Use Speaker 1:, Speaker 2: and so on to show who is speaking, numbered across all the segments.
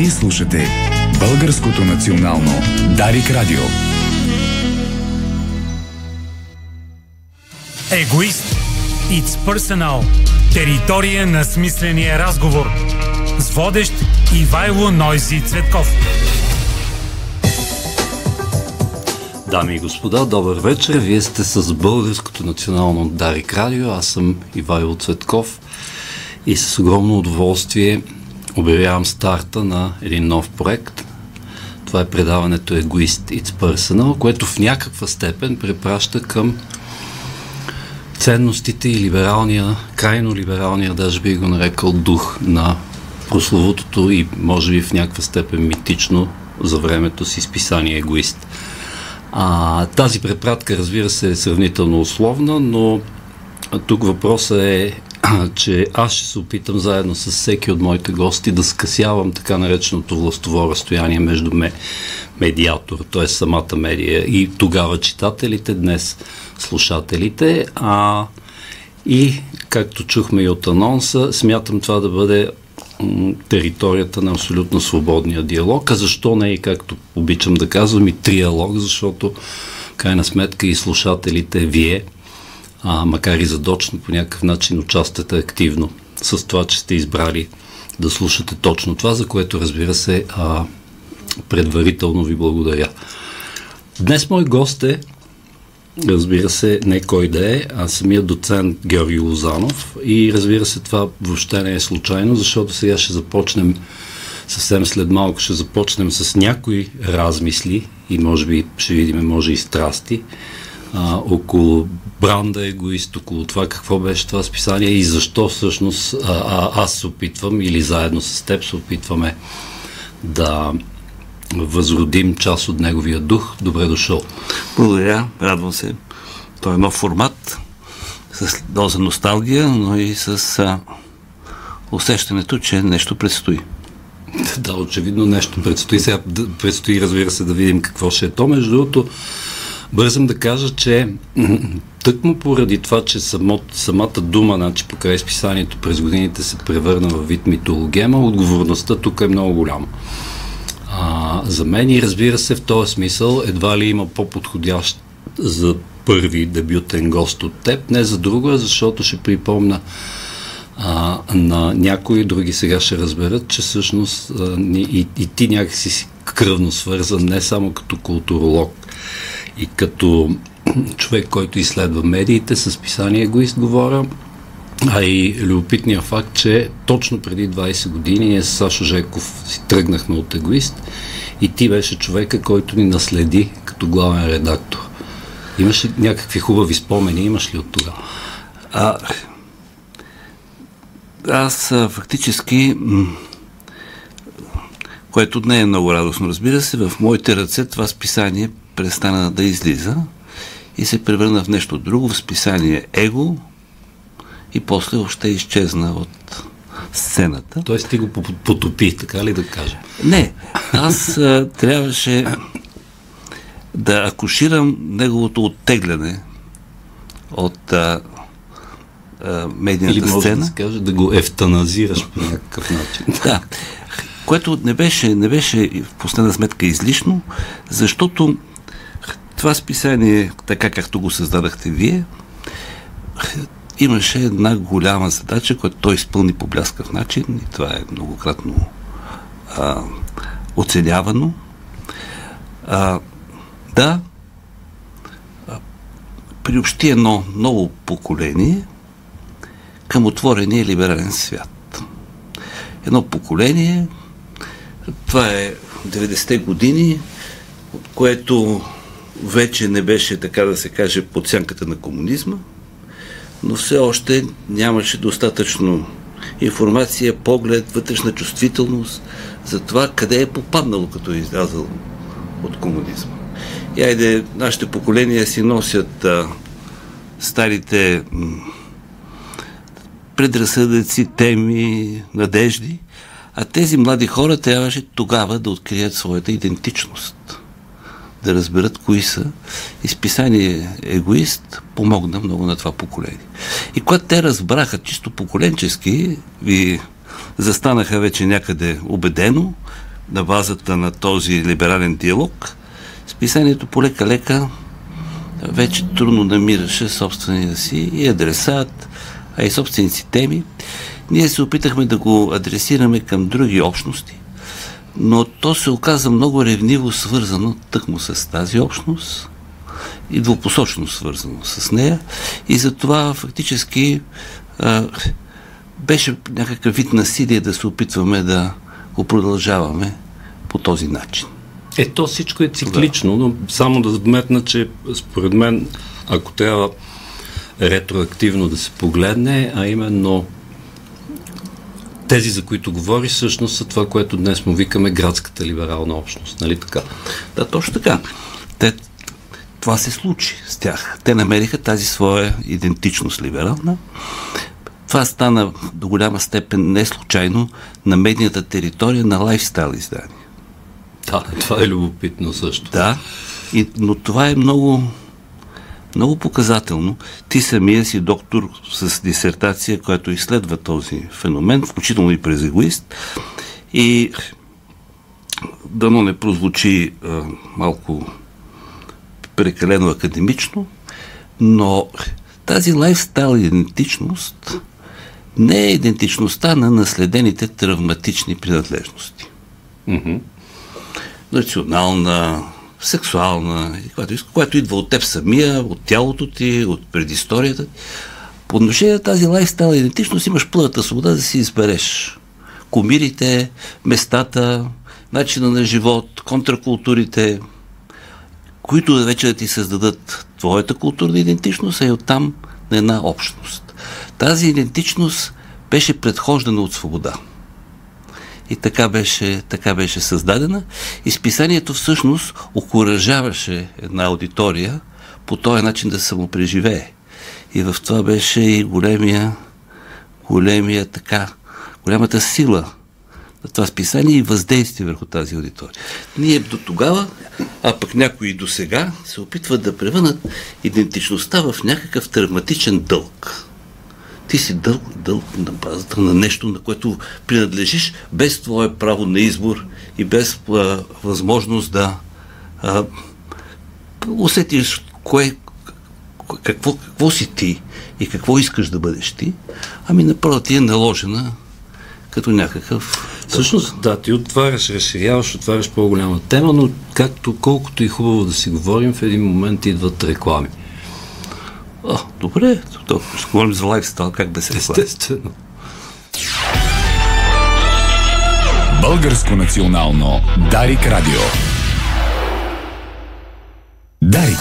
Speaker 1: Вие слушате Българското национално Дарик Радио.
Speaker 2: Егоист. It's personal. Територия на смисления разговор. С водещ Ивайло Нойзи Цветков.
Speaker 3: Дами и господа, добър вечер. Вие сте с Българското национално Дарик Радио. Аз съм Ивайло Цветков и с огромно удоволствие обявявам старта на един нов проект. Това е предаването Егоист It's Personal, което в някаква степен препраща към ценностите и либералния, крайно либералния, даже би го нарекал дух на прословутото и може би в някаква степен митично за времето си списание Егоист. А, тази препратка, разбира се, е сравнително условна, но тук въпросът е, че аз ще се опитам заедно с всеки от моите гости да скъсявам така нареченото властово разстояние между ме, медиатор, т.е. самата медия и тогава читателите, днес слушателите. А, и, както чухме и от анонса, смятам това да бъде територията на абсолютно свободния диалог, а защо не и както обичам да казвам и триалог, защото крайна сметка и слушателите, вие, а, макар и задочно по някакъв начин участвате активно с това, че сте избрали да слушате точно това, за което разбира се а, предварително ви благодаря. Днес мой гост е разбира се, не кой да е, а самият доцент Георги Лозанов. И разбира се, това въобще не е случайно, защото сега ще започнем съвсем след малко ще започнем с някои размисли и може би ще видим, може и страсти а, около бранда егоист, около това какво беше това списание и защо всъщност а, а, аз се опитвам или заедно с теб се опитваме да възродим част от неговия дух. Добре дошъл.
Speaker 4: Благодаря, радвам се. Той е нов формат, с доза носталгия, но и с а, усещането, че нещо предстои.
Speaker 3: Да, очевидно нещо предстои. Сега предстои, разбира се, да видим какво ще е то. Между другото, бързам да кажа, че тъкмо поради това, че само, самата дума, значи покрай списанието през годините се превърна в вид митологема, отговорността тук е много голяма. А, за мен и разбира се в този смисъл едва ли има по-подходящ за първи дебютен гост от теб, не за друго, защото ще припомня а, на някои други сега ще разберат, че всъщност а, и, и ти някакси си кръвно свързан не само като културолог и като човек, който изследва медиите, с писание Егоист говоря, а и любопитният факт, че точно преди 20 години ние с Сашо Жеков си тръгнахме от егоист и ти беше човека, който ни наследи като главен редактор. Имаш ли някакви хубави спомени? Имаш ли от тогава?
Speaker 4: А, аз фактически, което не е много радостно, разбира се, в моите ръце това списание престана да излиза и се превърна в нещо друго, в списание Его, и после още изчезна от сцената.
Speaker 3: Тоест ти го потопи, така ли да кажа?
Speaker 4: Не, аз а, трябваше да акуширам неговото оттегляне от а, а, медийната
Speaker 3: Или може
Speaker 4: сцена.
Speaker 3: да се каже да го ефтаназираш по някакъв начин.
Speaker 4: Да, което не беше, не беше в последна сметка излишно, защото това списание, така както го създадахте вие, имаше една голяма задача, която той изпълни по бляскав начин и това е многократно а, оценявано. А, да, приобщи едно ново поколение към отворения либерален свят. Едно поколение, това е 90-те години, което вече не беше, така да се каже, под сянката на комунизма, но все още нямаше достатъчно информация, поглед, вътрешна чувствителност за това къде е попаднало, като е излязъл от комунизма. И айде, нашите поколения си носят а, старите м- предразсъдъци, теми, надежди, а тези млади хора трябваше тогава да открият своята идентичност да разберат кои са. Изписание Егоист помогна много на това поколение. И когато те разбраха чисто поколенчески, ви застанаха вече някъде убедено, на базата на този либерален диалог, списанието полека-лека вече трудно намираше собствения си и адресат, а и собствените си теми. Ние се опитахме да го адресираме към други общности, но то се оказа много ревниво свързано тъкмо с тази общност и двупосочно свързано с нея и затова фактически а, беше някакъв вид насилие да се опитваме да го продължаваме по този начин.
Speaker 3: Е, то всичко е циклично, да. но само да вметна, че според мен, ако трябва ретроактивно да се погледне, а именно тези, за които говори, всъщност са това, което днес му викаме градската либерална общност. Нали така?
Speaker 4: Да, точно така. Те, това се случи с тях. Те намериха тази своя идентичност либерална. Това стана до голяма степен не случайно на медийната територия на лайфстайл издания.
Speaker 3: Да, това е любопитно също.
Speaker 4: Да, и, но това е много, много показателно. Ти самия си доктор с дисертация, която изследва този феномен, включително и през егоист. И дано не прозвучи а, малко прекалено академично, но тази лайфстайл идентичност не е идентичността на наследените травматични принадлежности. Mm-hmm. Национална, сексуална, която, която идва от теб самия, от тялото ти, от предисторията. По отношение на тази лайфстайл идентичност имаш пълната свобода да си избереш комирите, местата, начина на живот, контракултурите, които вече да ти създадат твоята културна идентичност, а и оттам на една общност. Тази идентичност беше предхождана от свобода. И така беше, така беше създадена. Изписанието всъщност окоръжаваше една аудитория по този начин да самопреживее. И в това беше и големия, големия така, голямата сила на това списание и въздействие върху тази аудитория. Ние до тогава, а пък някои до сега, се опитват да превънат идентичността в някакъв травматичен дълг. Ти си дълг, дълг на базата на нещо, на което принадлежиш, без твое право на избор и без а, възможност да а, усетиш кое, какво, какво си ти и какво искаш да бъдеш ти, ами направо ти е наложена като някакъв...
Speaker 3: Всъщност, да, ти отваряш, разширяваш, отваряш по-голяма тема, но както колкото и хубаво да си говорим, в един момент идват реклами.
Speaker 4: А, добре, ще говорим за лайфстайл, как да се
Speaker 3: Естествено.
Speaker 1: Българско национално Дарик Радио. Дарик.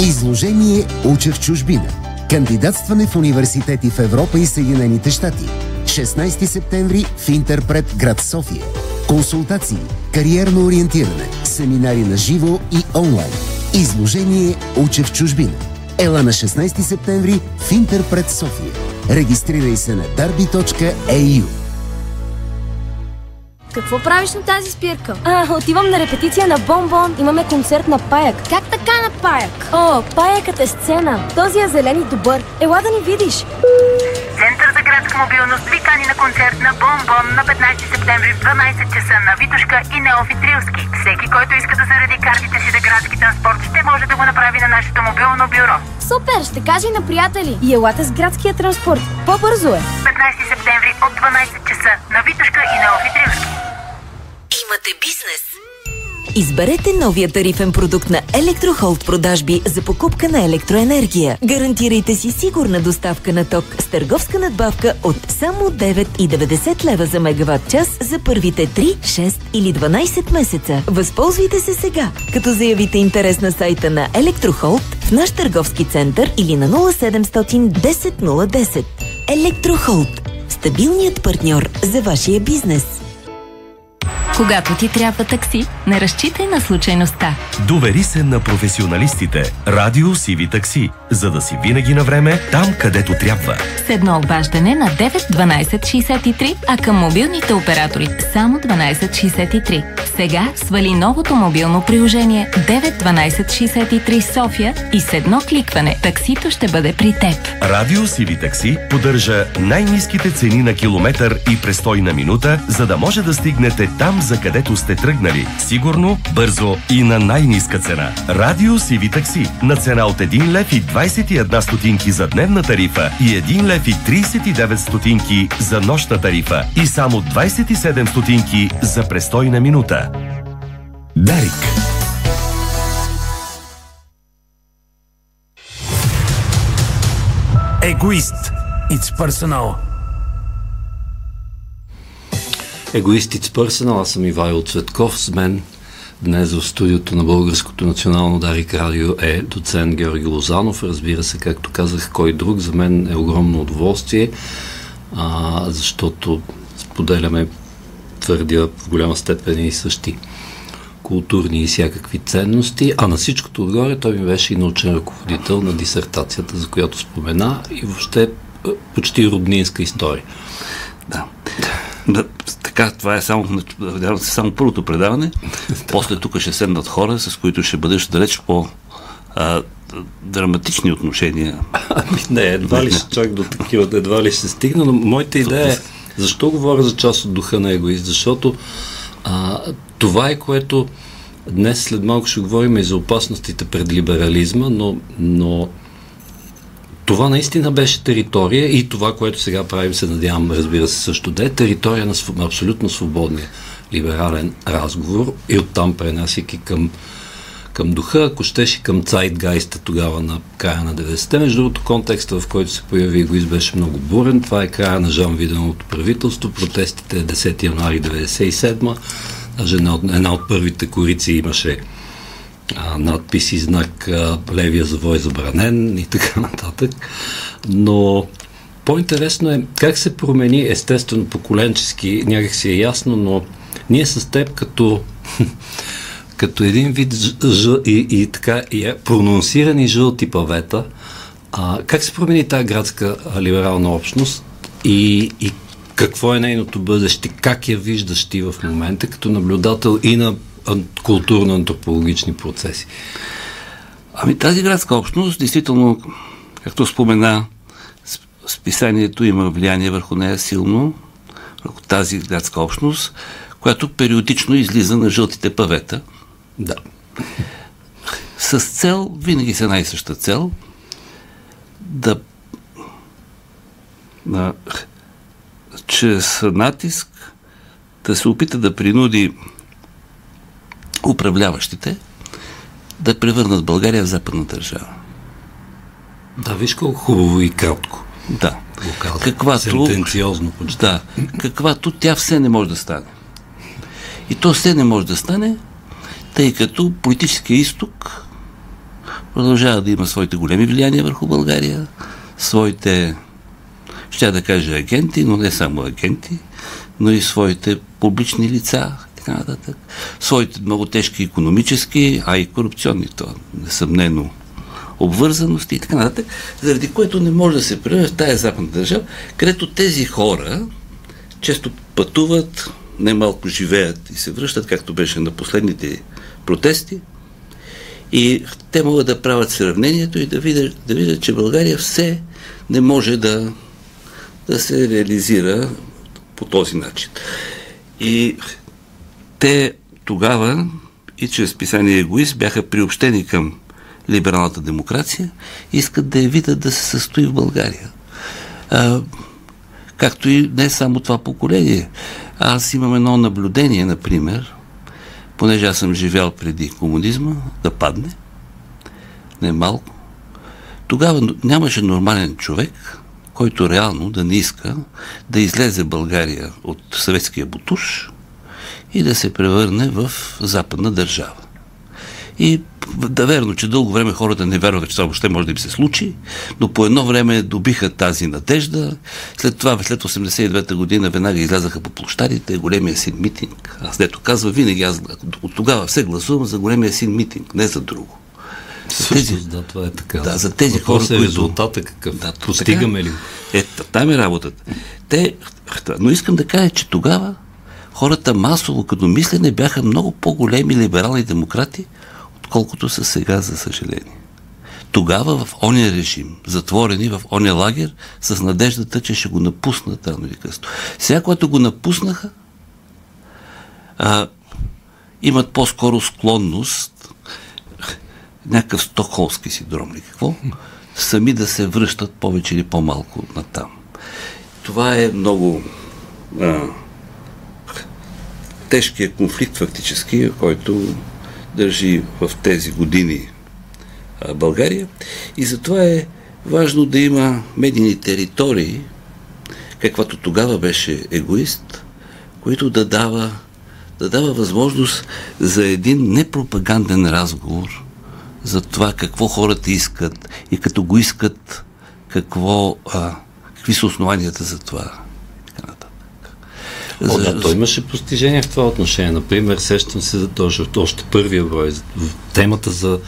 Speaker 5: Изложение Уча в чужбина. Кандидатстване в университети в Европа и Съединените щати. 16 септември в Интерпред, град София. Консултации, кариерно ориентиране, семинари на живо и онлайн. Изложение Уча в чужбина. Ела на 16 септември в Интерпред София. Регистрирай се на darby.eu.
Speaker 6: Какво правиш на тази спирка?
Speaker 7: А, отивам на репетиция на Бомбон. Имаме концерт на Паяк.
Speaker 6: Как така на паяк?
Speaker 7: О, Паякът е сцена. Този е зелен и добър. Ела да ни видиш.
Speaker 8: Градска мобилност ви кани на концерт на Бомбон на 15 септември в 12 часа на Витушка и Неофитрилски. Всеки, който иска да заради картите си за градски транспорт, ще може да го направи на нашето мобилно бюро.
Speaker 6: Супер, ще кажа и на приятели.
Speaker 7: И елате с градския транспорт. По-бързо е.
Speaker 8: 15 септември от 12 часа на Витушка и Неофитрилски.
Speaker 9: Имате бизнес. Изберете новия тарифен продукт на Electrohold продажби за покупка на електроенергия. Гарантирайте си сигурна доставка на ток с търговска надбавка от само 9,90 лева за мегаватт час за първите 3, 6 или 12 месеца. Възползвайте се сега, като заявите интерес на сайта на Electrohold в наш търговски център или на 0700 10 010. Electrohold. Стабилният партньор за вашия бизнес. Когато ти трябва такси, не разчитай на случайността.
Speaker 10: Довери се на професионалистите. Радио Сиви Такси, за да си винаги на време там, където трябва.
Speaker 9: С едно обаждане на 9 12 63, а към мобилните оператори само 12 63. Сега свали новото мобилно приложение 9 12 63 София и с едно кликване таксито ще бъде при теб.
Speaker 10: Радио Сиви Такси поддържа най-низките цени на километър и престой на минута, за да може да стигнете там, за където сте тръгнали. Сигурно, бързо и на най-низка цена. Радио Сиви Такси на цена от 1 лев и 21 стотинки за дневна тарифа и 1 лев и 39 стотинки за нощна тарифа и само 27 стотинки за престой на минута.
Speaker 1: Дарик.
Speaker 2: Егоист. It's personal.
Speaker 3: Егоистиц Пърсенал, аз съм Ивайло Цветков. С мен днес в студиото на Българското национално Дарик Радио е доцент Георги Лозанов. Разбира се, както казах, кой друг. За мен е огромно удоволствие, а, защото споделяме, твърдя, в голяма степен и същи културни и всякакви ценности, а на всичкото отгоре той ми беше и научен ръководител на дисертацията, за която спомена и въобще е, почти роднинска история.
Speaker 4: Да така, това е само, само първото предаване. После тук ще седнат хора, с които ще бъдеш далеч по а, драматични отношения.
Speaker 3: Ами не, едва ли ще чак до такива, едва ли ще стигна, но моята идея е, защо говоря за част от духа на егоист? Защото а, това е което днес след малко ще говорим и за опасностите пред либерализма, но, но това наистина беше територия и това, което сега правим, се надявам, разбира се, също да е територия на, абсолютно свободния либерален разговор и оттам пренасяйки към, към духа, ако щеше към Цайтгайста тогава на края на 90-те. Между другото, контекста, в който се появи егоист, беше много бурен. Това е края на Жан Виденовото правителство. Протестите 10 януари 97 Даже една от, една от първите корици имаше а, надпис знак а, левия завой забранен и така нататък. Но по-интересно е как се промени естествено поколенчески, някак си е ясно, но ние с теб като като един вид ж, и, и така и е, прононсирани жълти павета, а, как се промени тази градска а, либерална общност и, и какво е нейното бъдеще, как я виждаш ти в момента като наблюдател и на културно-антропологични процеси?
Speaker 4: Ами тази градска общност, действително, както спомена, списанието има влияние върху нея силно, върху тази градска общност, която периодично излиза на жълтите павета.
Speaker 3: Да.
Speaker 4: С цел, винаги с една и съща цел, да на, чрез натиск да се опита да принуди управляващите да превърнат България в западна държава.
Speaker 3: Да, виж колко хубаво и кратко.
Speaker 4: Да.
Speaker 3: Локално.
Speaker 4: Каквато,
Speaker 3: Сентенциозно почти.
Speaker 4: Да. Каквато тя все не може да стане. И то все не може да стане, тъй като политическия изток продължава да има своите големи влияния върху България, своите, ще да кажа агенти, но не само агенти, но и своите публични лица, така нататък, своите много тежки економически, а и корупционни, то несъмнено обвързаности и така нататък, заради което не може да се превърне в тази западна държава, където тези хора често пътуват, немалко живеят и се връщат, както беше на последните протести, и те могат да правят сравнението и да видят, да видят че България все не може да, да се реализира по този начин. И те тогава и чрез писание Егоист бяха приобщени към либералната демокрация, искат да я видят да се състои в България. А, както и не само това поколение. Аз имам едно наблюдение, например, понеже аз съм живял преди комунизма, да падне, не малко. Тогава нямаше нормален човек, който реално да не иска да излезе България от съветския бутуш и да се превърне в западна държава. И да верно, че дълго време хората не вярваха, че това въобще може да им се случи, но по едно време добиха тази надежда. След това, след 89-та година, веднага излязаха по площадите, големия син митинг. Аз дето казва, винаги аз от тогава все гласувам за големия син митинг, не за друго.
Speaker 3: За тези, да, това е така.
Speaker 4: Да, за тези хора,
Speaker 3: е
Speaker 4: които...
Speaker 3: резултата какъв?
Speaker 4: Да,
Speaker 3: Постигаме ли?
Speaker 4: Е, там е работата. Те, но искам да кажа, че тогава хората масово като мислене бяха много по-големи либерални демократи, отколкото са сега, за съжаление. Тогава в ония режим, затворени в ония лагер, с надеждата, че ще го напуснат рано или късно. Сега, когато го напуснаха, а, имат по-скоро склонност някакъв стокхолски синдром ли какво, сами да се връщат повече или по-малко на там. Това е много а, тежкият конфликт фактически, който държи в тези години България. И затова е важно да има медийни територии, каквато тогава беше егоист, които да дава, да дава възможност за един непропаганден разговор за това какво хората искат и като го искат, какво, а, какви са основанията за това.
Speaker 3: О, да, той имаше постижение в това отношение. Например, сещам се за този, още първия брой, темата за,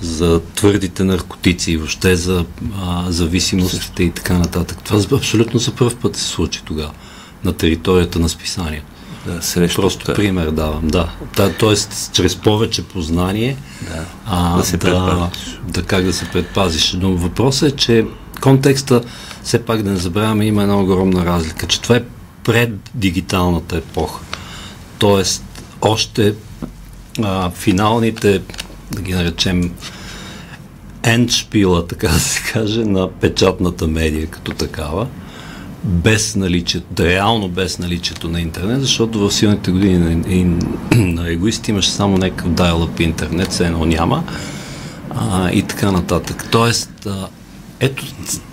Speaker 3: за твърдите наркотици и въобще за а, зависимостите и така нататък. Това абсолютно за първ път се случи тогава на територията на списание.
Speaker 4: Да, срещу
Speaker 3: Просто
Speaker 4: да.
Speaker 3: пример давам, да. да. Тоест, чрез повече познание
Speaker 4: да,
Speaker 3: а,
Speaker 4: да се
Speaker 3: да,
Speaker 4: предпазиш.
Speaker 3: Да, как да се предпазиш. Но въпросът е, че контекста, все пак да не забравяме, има една огромна разлика, че това е пред дигиталната епоха. Тоест, още а, финалните, да ги наречем, ендшпила, така да се каже, на печатната медия като такава, без наличието, реално без наличието на интернет, защото в силните години на, на егоисти имаше само някакъв dial-up интернет, все едно няма а, и така нататък. Тоест, а, ето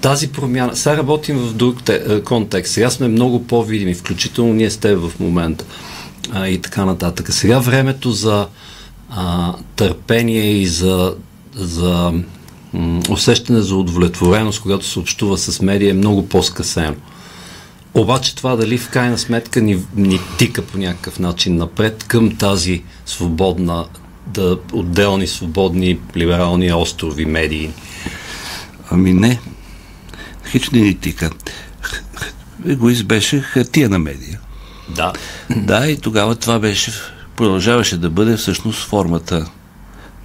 Speaker 3: тази промяна. Сега работим в друг те, контекст. Сега сме много по-видими, включително ние с теб в момента а, и така нататък. Сега времето за а, търпение и за, за м- усещане за удовлетвореност, когато се общува с медия, е много по-скъсено. Обаче това дали в крайна сметка ни, ни тика по някакъв начин напред към тази свободна, да, отделни свободни либерални острови медии.
Speaker 4: Ами не. Хич не ни тика. Егоист беше хартия медия.
Speaker 3: Да.
Speaker 4: Да, и тогава това беше, продължаваше да бъде всъщност формата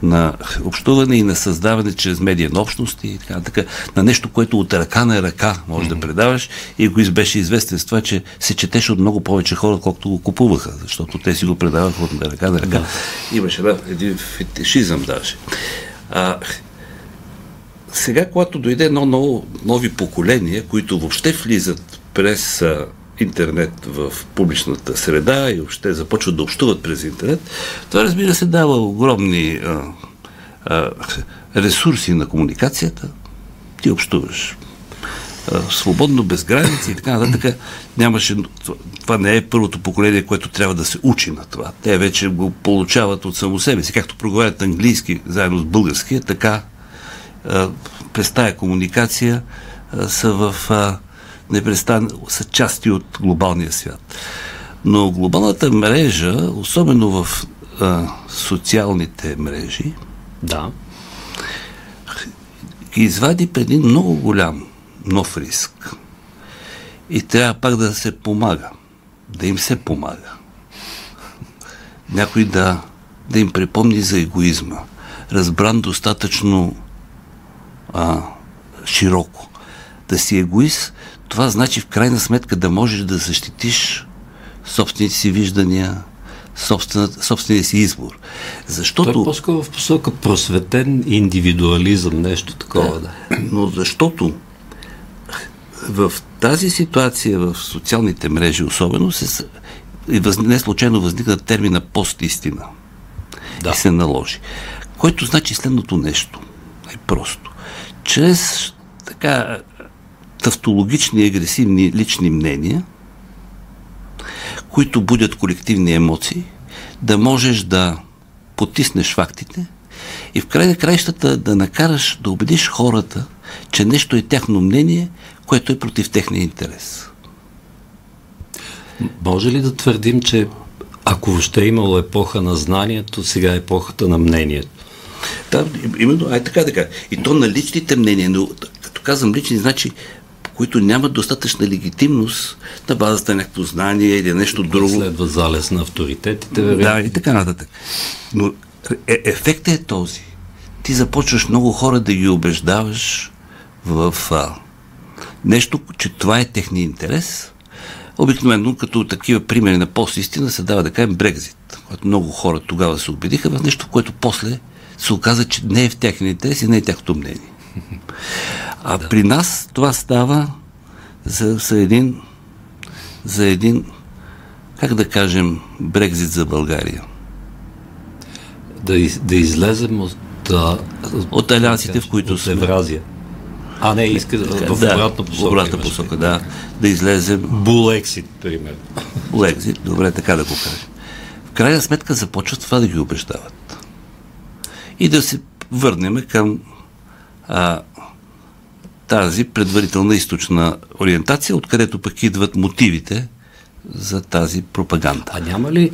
Speaker 4: на общуване и на създаване чрез медиен общност и така, така на нещо, което от ръка на ръка може mm-hmm. да предаваш и го беше известен с това, че се четеше от много повече хора, колкото го купуваха, защото те си го предаваха от ръка на ръка. Да. Имаше да, един фетишизъм даже. А, сега, когато дойде едно ново, нови поколения, които въобще влизат през а, интернет в публичната среда и въобще започват да общуват през интернет, това разбира се дава огромни а, а, ресурси на комуникацията. Ти общуваш свободно, без граници и така нататък. Нямаше, това не е първото поколение, което трябва да се учи на това. Те вече го получават от само себе си. Както проговарят английски заедно с българския, така през тая комуникация са в непрестан, са части от глобалния свят. Но глобалната мрежа, особено в а, социалните мрежи,
Speaker 3: да.
Speaker 4: извади преди много голям нов риск. И трябва пак да се помага. Да им се помага. Някой да, да им припомни за егоизма. Разбран достатъчно а, широко. Да си егоист, това значи в крайна сметка да можеш да защитиш собствените си виждания, собствения си избор. Защото...
Speaker 3: Той е по-скоро в посока просветен индивидуализъм, нещо такова. Да.
Speaker 4: да. Но защото в тази ситуация в социалните мрежи особено се, не случайно възникна термина постистина. Да. И се наложи. Който значи следното нещо. Най-просто. Чрез така тавтологични, агресивни лични мнения, които будят колективни емоции, да можеш да потиснеш фактите И в край на краищата да накараш, да убедиш хората, че нещо е тяхно мнение, което е против техния интерес.
Speaker 3: Може ли да твърдим, че ако въобще е имало епоха на знанието, сега е епохата на мнението?
Speaker 4: Да, именно, ай така така. И то на личните мнения, но като казвам лични, значи които нямат достатъчна легитимност на базата на някакво знание или нещо друго.
Speaker 3: Следва залез на авторитетите.
Speaker 4: Да, и така нататък. Но е, ефектът е този. Ти започваш много хора да ги убеждаваш в а, нещо, че това е техния интерес. Обикновено, като такива примери на пост-истина, се дава да кажем Брекзит, което много хора тогава се убедиха в нещо, което после се оказа, че не е в техния интерес и не е тяхното мнение. А да. при нас това става за, за един за един как да кажем Брекзит за България.
Speaker 3: Да, из, да излезем от, да,
Speaker 4: от алиансите, в които
Speaker 3: от Евразия. А, не, иска да, в обратна посока.
Speaker 4: Обратна посока, да. Да излезем.
Speaker 3: Булексит, примерно.
Speaker 4: Булексит, добре, така да го кажем. В крайна сметка започват това да ги убеждават. И да се върнем към а, тази предварителна източна ориентация, откъдето пък идват мотивите за тази пропаганда.
Speaker 3: А няма ли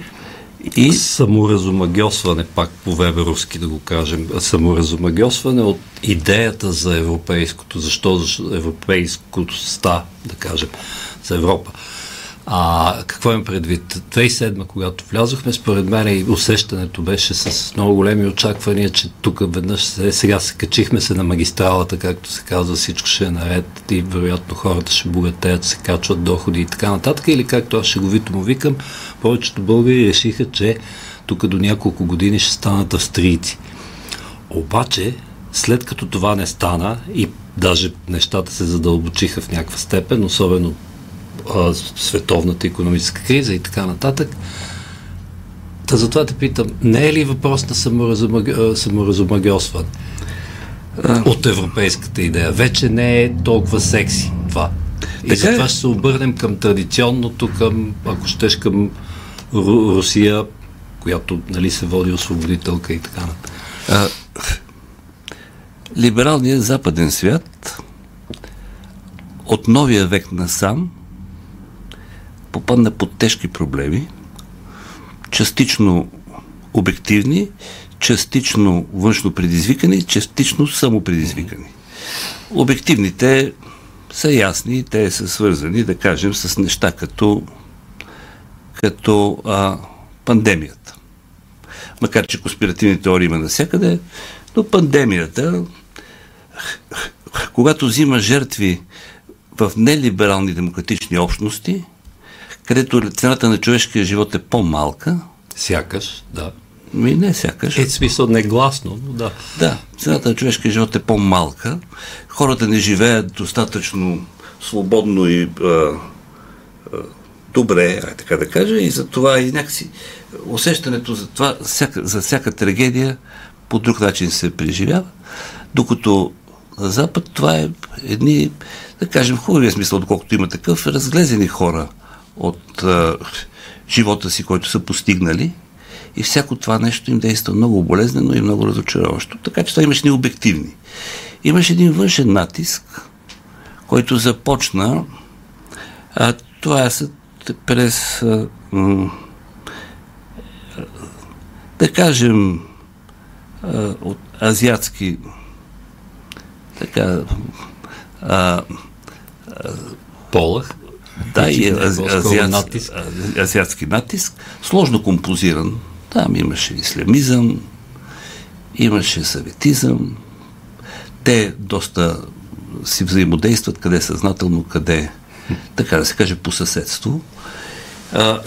Speaker 3: и саморазумагиосване, пак по веберовски да го кажем, саморазумагиосване от идеята за европейското, защо за европейското ста, да кажем, за Европа. А какво им предвид? 2007, когато влязохме, според мен и усещането беше с много големи очаквания, че тук веднъж се, сега се качихме се на магистралата, както се казва, всичко ще е наред и вероятно хората ще богатеят, се качват доходи и така нататък. Или както аз шеговито му викам, повечето българи решиха, че тук до няколко години ще станат австрийци. Обаче, след като това не стана и даже нещата се задълбочиха в някаква степен, особено а, световната економическа криза и така нататък. Та затова те питам, не е ли въпрос на саморазумагиосване от европейската идея? Вече не е толкова секси това. И така затова е. ще се обърнем към традиционното, към, ако щеш, към Ру, Русия, която нали, се води освободителка и така нататък.
Speaker 4: Либералният западен свят от новия век насам попадна под тежки проблеми, частично обективни, частично външно предизвикани, частично самопредизвикани. Обективните са ясни, те са свързани, да кажем, с неща като, като а, пандемията. Макар, че конспиративни теории има навсякъде, но пандемията, когато взима жертви в нелиберални демократични общности, където цената на човешкия живот е по-малка.
Speaker 3: Сякаш, да.
Speaker 4: Ми не сякаш.
Speaker 3: Е, смисъл негласно, но да.
Speaker 4: Да, цената на човешкия живот е по-малка. Хората не живеят достатъчно свободно и а, а, добре, а така да кажа, и за това и някакси усещането за това, всяка, за всяка трагедия по друг начин се преживява, докато на Запад това е едни, да кажем, хубавия смисъл, доколкото има такъв, разглезени хора – от а, живота си, който са постигнали. И всяко това нещо им действа много болезнено и много разочароващо. Така че това имаш ни обективни. Имаш един външен натиск, който започна а, това е през а, м, да кажем а, от азиатски така а,
Speaker 3: а, полах
Speaker 4: да, и азиатски натиск. азиатски натиск, сложно композиран. Там имаше ислямизъм, имаше съветизъм. Те доста си взаимодействат, къде съзнателно, къде, така да се каже, по съседство. А,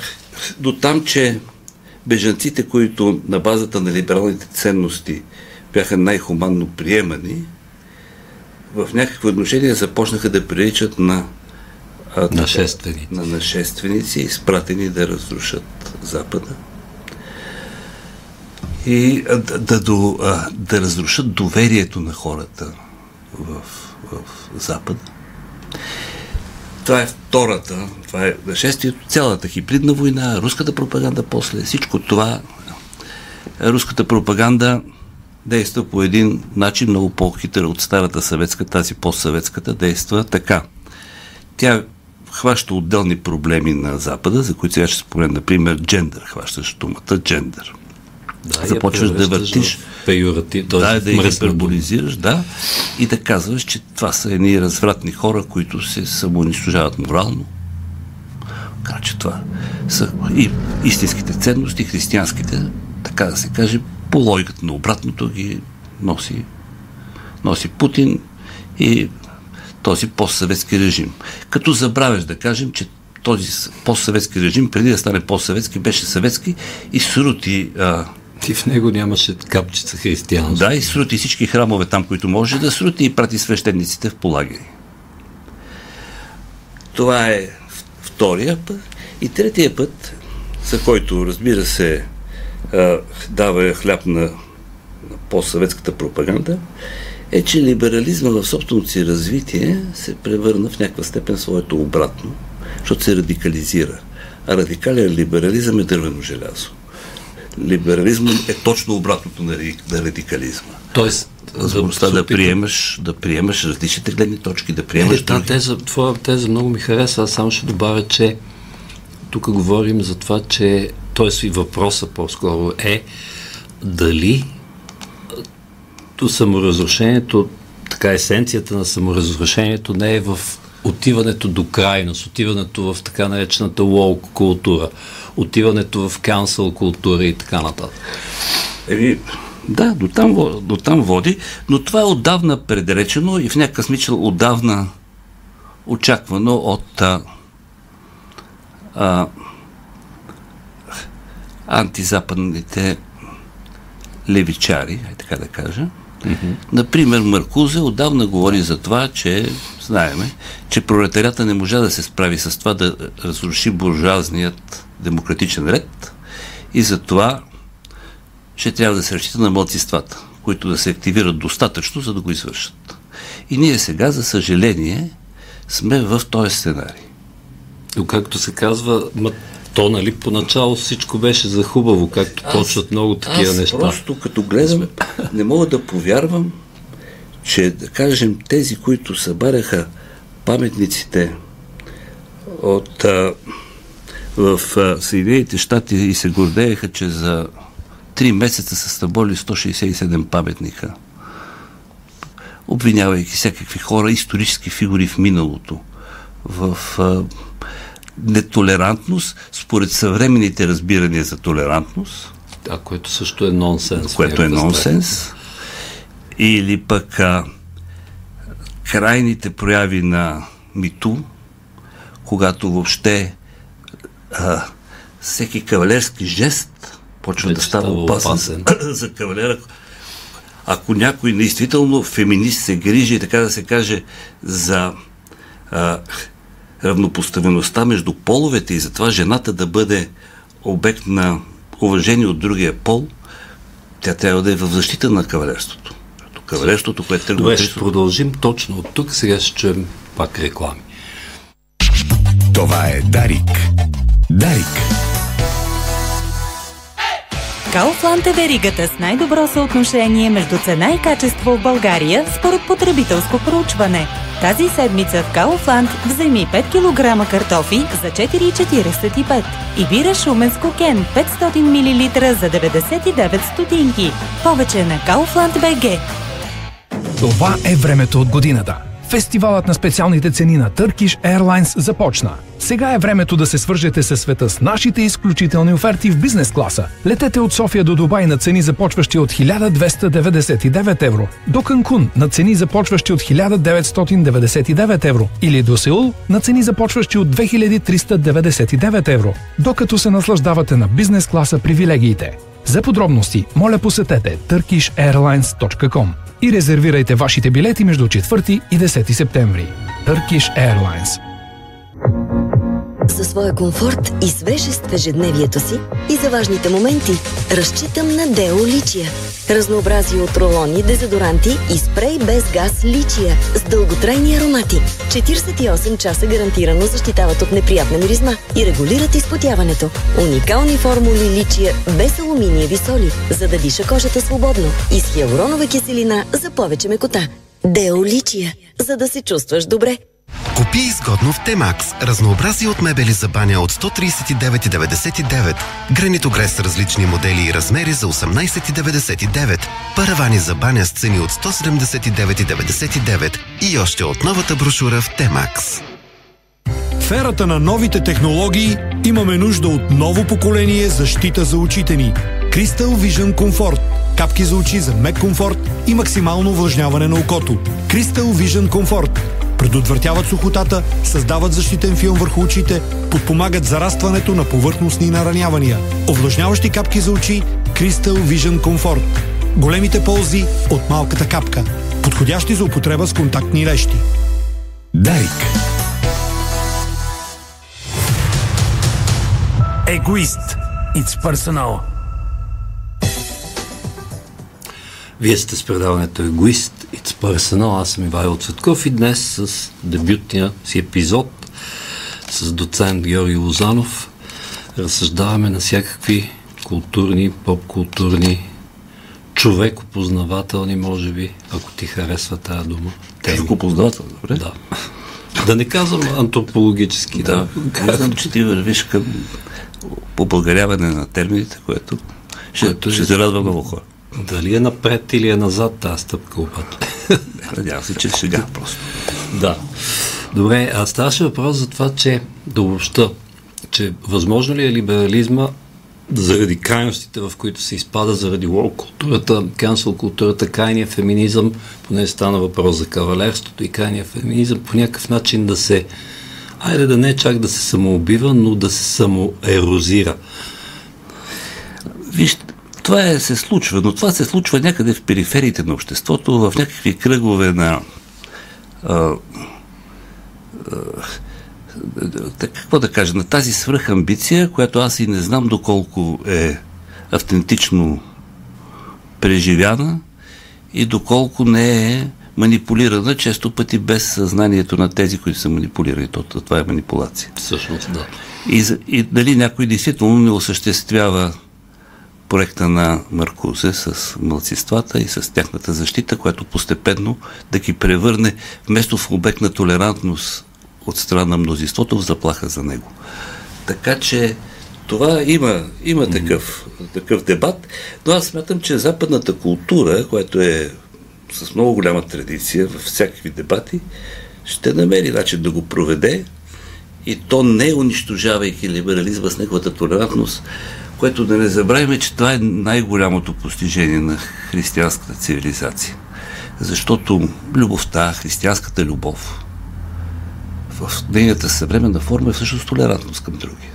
Speaker 4: до там, че бежанците, които на базата на либералните ценности бяха най-хуманно приемани, в някакво отношение започнаха да приличат на
Speaker 3: нашественици.
Speaker 4: на нашественици, изпратени да разрушат Запада и да, да, да, да разрушат доверието на хората в, в Запада. Това е втората, това е нашествието, цялата хибридна война, руската пропаганда после, всичко това. Руската пропаганда действа по един начин много по-хитър от старата съветска, тази постсъветската действа така. Тя хваща отделни проблеми на Запада, за които сега ще спомена, например, джендър, хващаш думата джендър.
Speaker 3: Да,
Speaker 4: Започваш да въртиш.
Speaker 3: Пейорати,
Speaker 4: да, да я хиперболизираш, да, и да казваш, че това са едни развратни хора, които се самоунищожават морално. Така че това са и истинските ценности, християнските, така да се каже, по логиката на обратното ги носи, носи Путин и този постсъветски режим. Като забравяш да кажем, че този постсъветски режим, преди да стане постсъветски, беше съветски и срути а,
Speaker 3: и в него нямаше капчица християнство.
Speaker 4: Да, и срути всички храмове там, които може да срути и прати свещениците в полагери. Това е втория път. И третия път, за който, разбира се, дава хляб на, на постсъветската пропаганда, е, че либерализма в собственото си развитие се превърна в някаква степен своето обратно, защото се радикализира. А радикален либерализъм е дървено желязо. Либерализмът е точно обратното на, радикализма.
Speaker 3: Тоест,
Speaker 4: възможността да, приемаш, да приемаш различните гледни точки, да приемаш.
Speaker 3: Е, теза, твоя теза много ми хареса. Аз само ще добавя, че тук говорим за това, че т.е. и въпроса по-скоро е дали то саморазрушението, така есенцията на саморазрушението не е в отиването до крайност, отиването в така наречената лоу култура, отиването в кансъл култура и така нататък.
Speaker 4: Еми, да, до там, до там води, но това е отдавна предречено и в някакъв смисъл отдавна очаквано от а, а, антизападните левичари, така да кажа. Mm-hmm. Например, Маркузе отдавна говори за това, че знаеме, че пролетарията не можа да се справи с това да разруши буржуазният демократичен ред и за това ще трябва да се разчита на младсиствата, които да се активират достатъчно, за да го извършат. И ние сега, за съжаление, сме в този сценарий.
Speaker 3: Но както се казва, то, нали, поначало всичко беше за хубаво, както аз, почват много такива
Speaker 4: аз
Speaker 3: неща.
Speaker 4: просто като гледам, не мога да повярвам, че, да кажем, тези, които събаряха паметниците от а, в а, Съединените щати и се гордееха, че за три месеца са стъболи 167 паметника, обвинявайки всякакви хора, исторически фигури в миналото, в а, нетолерантност, според съвременните разбирания за толерантност.
Speaker 3: А което също е нонсенс.
Speaker 4: Което е нонсенс. Или пък а, крайните прояви на миту, когато въобще а, всеки кавалерски жест почва Вече да става опасен, опасен. за кавалера. Ако някой действително феминист се грижи, така да се каже, за а, равнопоставеността между половете и затова жената да бъде обект на уважение от другия пол, тя трябва да е в защита на кавалерството. Кавалерството, което тръгва...
Speaker 3: Добре, ще продължим точно от тук. Сега ще чуем пак реклами.
Speaker 1: Това е Дарик. Дарик.
Speaker 11: Кауфланд е веригата с най-добро съотношение между цена и качество в България според потребителско проучване. Тази седмица в Кауфланд вземи 5 кг картофи за 4,45 и бира Шуменско Кен 500 мл за 99 стотинки. Повече на БГ.
Speaker 12: Това е времето от годината. Фестивалът на специалните цени на Turkish Airlines започна. Сега е времето да се свържете със света с нашите изключителни оферти в бизнес класа. Летете от София до Дубай на цени започващи от 1299 евро, до Канкун на цени започващи от 1999 евро или до Сеул на цени започващи от 2399 евро, докато се наслаждавате на бизнес класа привилегиите. За подробности, моля посетете turkishairlines.com и резервирайте вашите билети между 4 и 10 септември. Turkish Airlines.
Speaker 13: За своя комфорт и свежест в ежедневието си и за важните моменти разчитам на Део Личия. Разнообразие от рулони, дезодоранти и спрей без газ Личия с дълготрайни аромати. 48 часа гарантирано защитават от неприятна миризма и регулират изпотяването. Уникални формули Личия без алуминиеви соли, за да диша кожата свободно и с хиалуронова киселина за повече мекота. Део Личия, за да се чувстваш добре.
Speaker 5: Купи изгодно в Темакс. Разнообразие от мебели за баня от 139,99. Гранитогрес с различни модели и размери за 18,99. Паравани за баня с цени от 179,99. И още от новата брошура в Темакс.
Speaker 14: В ерата на новите технологии имаме нужда от ново поколение защита за очите ни. Crystal Vision Comfort. Капки за очи за мек комфорт и максимално увлажняване на окото. Crystal Vision Comfort. Предотвратяват сухотата, създават защитен филм върху очите, подпомагат зарастването на повърхностни наранявания. Овлажняващи капки за очи Crystal Vision Comfort. Големите ползи от малката капка. Подходящи за употреба с контактни лещи.
Speaker 2: Дарик. Егоист. It's personal.
Speaker 3: Вие сте с предаването Егоист, It's Personal, аз съм Ивайло Цветков и днес с дебютния си епизод с доцент Георги Лозанов разсъждаваме на всякакви културни, поп-културни, човекопознавателни, може би, ако ти харесва тази дума.
Speaker 4: Човекопознавателни, добре.
Speaker 3: Да. Да не казвам антропологически.
Speaker 4: Да, казвам, че ти вървиш към побългаряване на термините, което ще, което ще се радва много хора.
Speaker 3: Дали е напред или е назад тази стъпка обаче?
Speaker 4: Надявам се, че сега просто.
Speaker 3: Да. Добре, а ставаше въпрос за това, че да обобща, че възможно ли е либерализма заради крайностите, в които се изпада, заради лоу културата, кансел културата, крайния феминизъм, поне стана въпрос за кавалерството и крайния феминизъм, по някакъв начин да се, айде да не чак да се самоубива, но да се самоерозира.
Speaker 4: Вижте, това е, се случва, но това се случва някъде в перифериите на обществото, в някакви кръгове на а, а, какво да кажа, на тази свръхамбиция, която аз и не знам доколко е автентично преживяна и доколко не е манипулирана, често пъти без съзнанието на тези, които са манипулирани. То, това е манипулация.
Speaker 3: Всъщност, да.
Speaker 4: И, и дали някой действително не осъществява проекта на Маркузе с мълцинствата и с тяхната защита, която постепенно да ги превърне вместо в обект на толерантност от страна на мнозинството в заплаха за него. Така че това има, има mm-hmm. такъв, такъв дебат, но аз смятам, че западната култура, която е с много голяма традиция във всякакви дебати, ще намери начин да го проведе и то не унищожавайки либерализма с неговата толерантност, което да не забравяме, че това е най-голямото постижение на християнската цивилизация. Защото любовта, християнската любов, в нейната съвременна форма е всъщност толерантност към другия.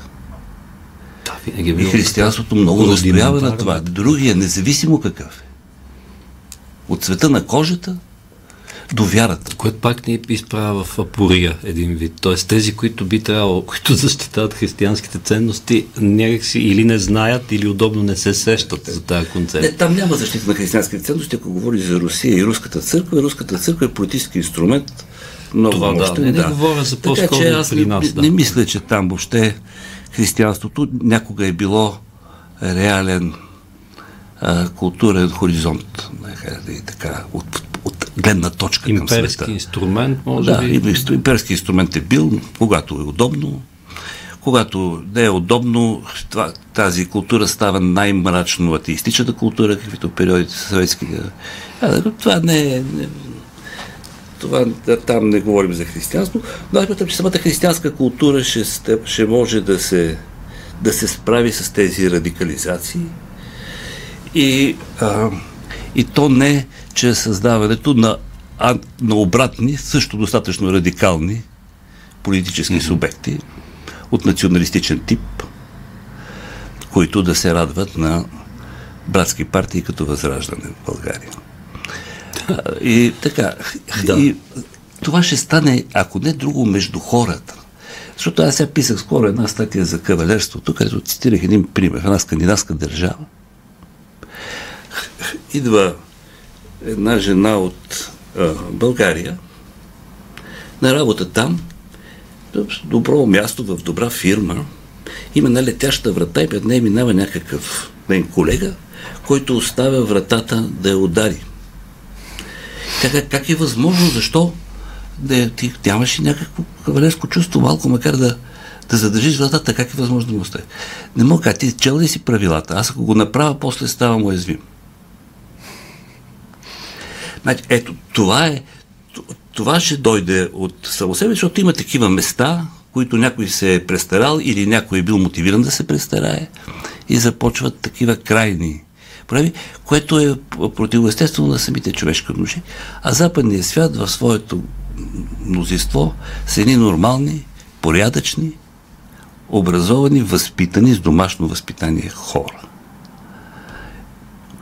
Speaker 3: Да, винаги е
Speaker 4: и християнството много настоява на това. Другия, независимо какъв е. От цвета на кожата до вярата.
Speaker 3: Което пак ни изправя в апория един вид. Тоест тези, които би трябвало, които защитават християнските ценности, някакси или не знаят, или удобно не се сещат за тази концепция.
Speaker 4: Не, там няма защита на християнските ценности, ако говори за Русия и Руската църква. Руската църква е политически инструмент. Много
Speaker 3: Това
Speaker 4: мощен,
Speaker 3: да, не, не да. говоря за по-скоро така, че аз при нас.
Speaker 4: Не,
Speaker 3: да.
Speaker 4: не мисля, че там въобще християнството някога е било реален а, културен хоризонт. И така, от гледна точка
Speaker 3: Имперски
Speaker 4: към света.
Speaker 3: инструмент, може
Speaker 4: да,
Speaker 3: би?
Speaker 4: Да, имперски инструмент е бил, когато е удобно. Когато не е удобно, това, тази култура става най-мрачно атеистичната култура, каквито периодите съветски. Това не е... Не, това, там не говорим за християнство, но аз мятам, че самата християнска култура ще, ще може да се, да се справи с тези радикализации. И, а, и то не чрез създаването на, а, на обратни, също достатъчно радикални политически mm-hmm. субекти от националистичен тип, които да се радват на братски партии като Възраждане в България. И така. Да. И това ще стане, ако не друго, между хората. Защото аз сега писах скоро една статия за кавалерството, където цитирах един пример една скандинавска държава. Идва една жена от а, България на работа там, добро място, в добра фирма, има една летяща врата и пред нея минава някакъв нейн колега, който оставя вратата да я удари. Така, как е възможно? Защо? Да, ти нямаш някакво кавалерско чувство, малко, макар да, да задържиш вратата, как е възможно да му остави? Не мога, ти чел ли си правилата? Аз ако го направя, после ставам уязвим. Значи, ето, това е, това ще дойде от само себе, защото има такива места, които някой се е престарал или някой е бил мотивиран да се престарае и започват такива крайни прояви, което е противоестествено на самите човешки души. А западният свят в своето мнозинство са едни нормални, порядъчни, образовани, възпитани с домашно възпитание хора.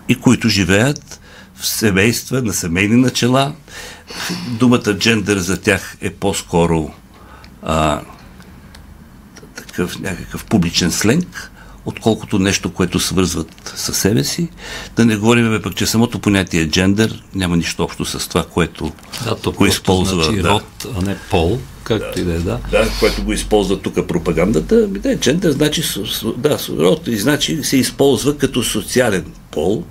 Speaker 4: И които живеят семейства, на семейни начала. Думата джендър за тях е по-скоро а, такъв някакъв публичен сленг, отколкото нещо, което свързват със себе си. Да не говорим пък, че самото понятие джендър няма нищо общо с това, което
Speaker 3: да, то го използва. Значи да. род, а не пол, както да, и да е, да.
Speaker 4: Да, което го използва тук пропагандата. Да, джендър значи, да, род и значи се използва като социален пол,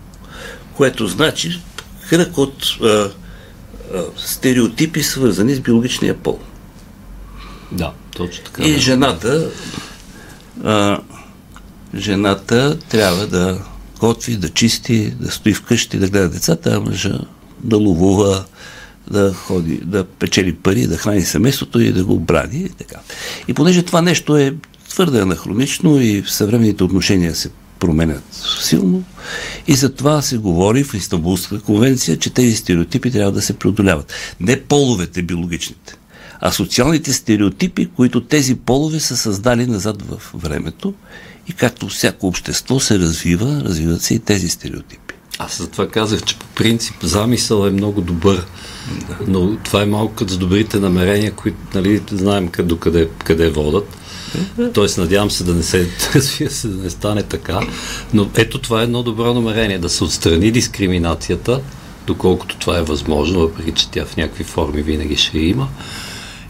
Speaker 4: което значи кръг от а, а, стереотипи, свързани с биологичния пол.
Speaker 3: Да, точно така.
Speaker 4: И жената а, жената трябва да готви, да чисти, да стои вкъщи, да гледа децата, а мъжа да ловува, да ходи, да печели пари, да храни семейството и да го брани. И, така. и понеже това нещо е твърде анахронично и в съвременните отношения се променят силно и затова се говори в Истанбулска конвенция, че тези стереотипи трябва да се преодоляват. Не половете биологичните, а социалните стереотипи, които тези полове са създали назад в времето и както всяко общество се развива, развиват се и тези стереотипи.
Speaker 3: Аз за това казах, че по принцип замисъл е много добър. Но това е малко като с добрите намерения, които нали, знаем къде, къде, къде водат. Тоест, надявам се да не се, се да не стане така, но ето това е едно добро намерение, да се отстрани дискриминацията, доколкото това е възможно, въпреки че тя в някакви форми винаги ще има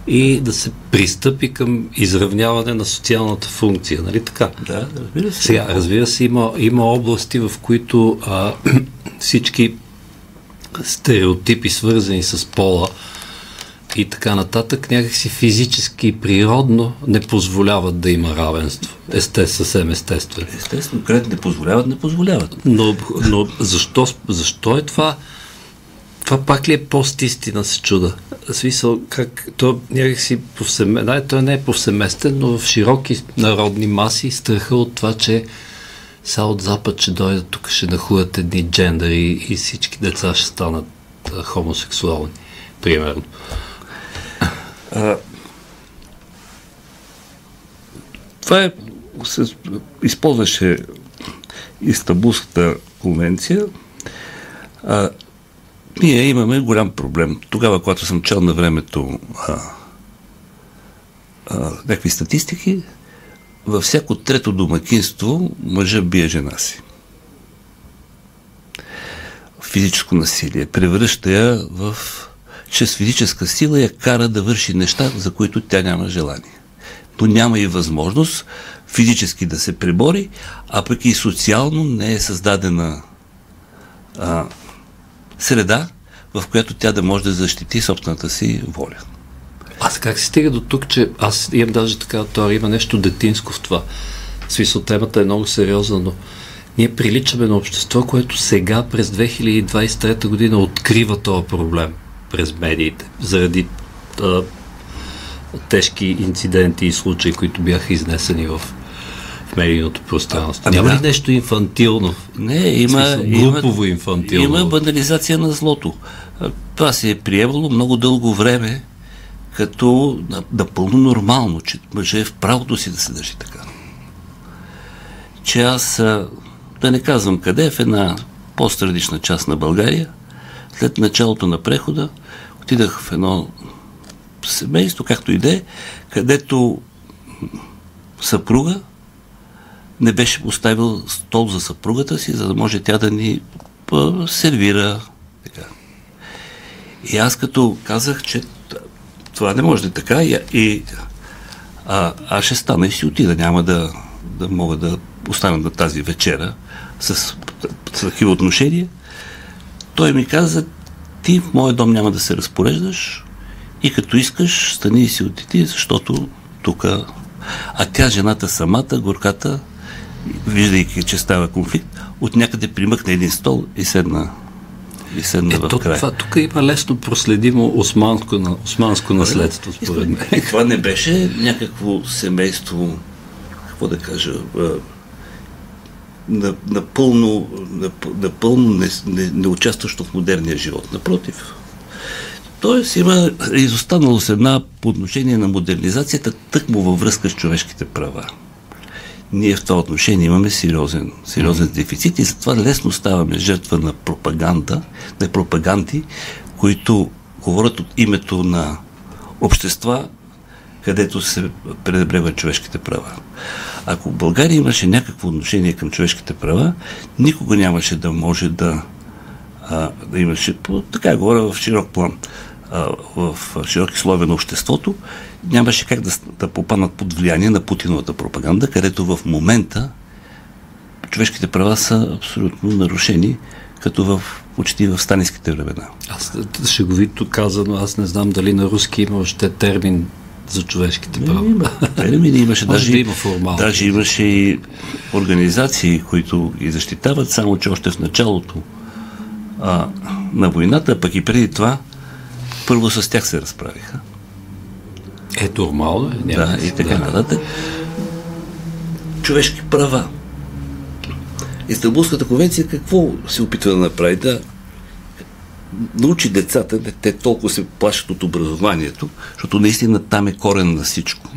Speaker 3: и да се пристъпи към изравняване на социалната функция, нали така?
Speaker 4: Да, разбира се.
Speaker 3: Сега, разбира се, има, има области, в които а, всички стереотипи, свързани с пола и така нататък, някакси физически и природно не позволяват да има равенство. Есте, съвсем естествено.
Speaker 4: Естествено, където не позволяват, не позволяват.
Speaker 3: Но, но защо, защо е това? Това пак ли е пост-истина, се чуда? Смисъл, как то някакси повсеместен, да, той не е повсеместен, но в широки народни маси страха от това, че са от Запад ще дойдат тук, ще нахуят едни джендери и всички деца ще станат а, хомосексуални, примерно. А,
Speaker 4: това е, се използваше Истанбулската конвенция, а, ние имаме голям проблем. Тогава, когато съм чел на времето а, а, някакви статистики, във всяко трето домакинство мъжа бие жена си. Физическо насилие. Превръща я в чрез физическа сила я кара да върши неща, за които тя няма желание. Но няма и възможност физически да се пребори, а пък и социално не е създадена а, среда, в която тя да може да защити собствената си воля.
Speaker 3: Аз как се стига до тук, че аз имам даже така теория, има нещо детинско в това. В смисъл, темата е много сериозна, но ние приличаме на общество, което сега през 2023 година открива този проблем през медиите, заради а, тежки инциденти и случаи, които бяха изнесени в медийното пространство. А, Няма да. ли нещо инфантилно?
Speaker 4: Не, има,
Speaker 3: смисъл,
Speaker 4: има,
Speaker 3: инфантилно.
Speaker 4: Има банализация на злото. Това се е приемало много дълго време като напълно нормално, че мъже е в правото си да се държи така. Че аз, да не казвам къде, в една по-страдична част на България, след началото на прехода, отидах в едно семейство, както и де, където съпруга не беше поставил стол за съпругата си, за да може тя да ни сервира. Така. И аз като казах, че това не може да е така, и, а, аз ще стана и си отида, няма да, да мога да остана на тази вечера с, с такива отношения. Той ми каза, ти в моя дом няма да се разпореждаш и като искаш, стани и си отиди, защото тук... А тя, жената самата, горката, виждайки, че става конфликт, от някъде примъкна един стол и седна и седна
Speaker 3: Ето,
Speaker 4: в края.
Speaker 3: това тук има лесно проследимо османско, османско наследство, според мен.
Speaker 4: И това не беше някакво семейство, какво да кажа, напълно, нап- напълно не, не, не участващо в модерния живот. Напротив. Тоест има изостанало с една по отношение на модернизацията тъкмо във връзка с човешките права. Ние в това отношение имаме сериозен, сериозен дефицит и затова лесно ставаме жертва на пропаганда, на пропаганди, които говорят от името на общества, където се пренебрегват човешките права. Ако България имаше някакво отношение към човешките права, никога нямаше да може да, а, да имаше, така говоря в широк план, а, в широки слове на обществото, нямаше как да, да попаднат под влияние на Путиновата пропаганда, където в момента човешките права са абсолютно нарушени, като в почти в станинските времена.
Speaker 3: Аз шеговито казано, аз не знам дали на руски има още термин за човешките права.
Speaker 4: Термини имаше даже,
Speaker 3: да има формално.
Speaker 4: даже имаше и организации, които ги защитават, само че още в началото а, на войната, пък и преди това, първо с тях се разправиха.
Speaker 3: Е, нормално е.
Speaker 4: Да, и така нататък. Човешки права. Истанбулската конвенция какво се опитва да направи? Да научи децата, те толкова се плашат от образованието, защото наистина там е корен на всичко.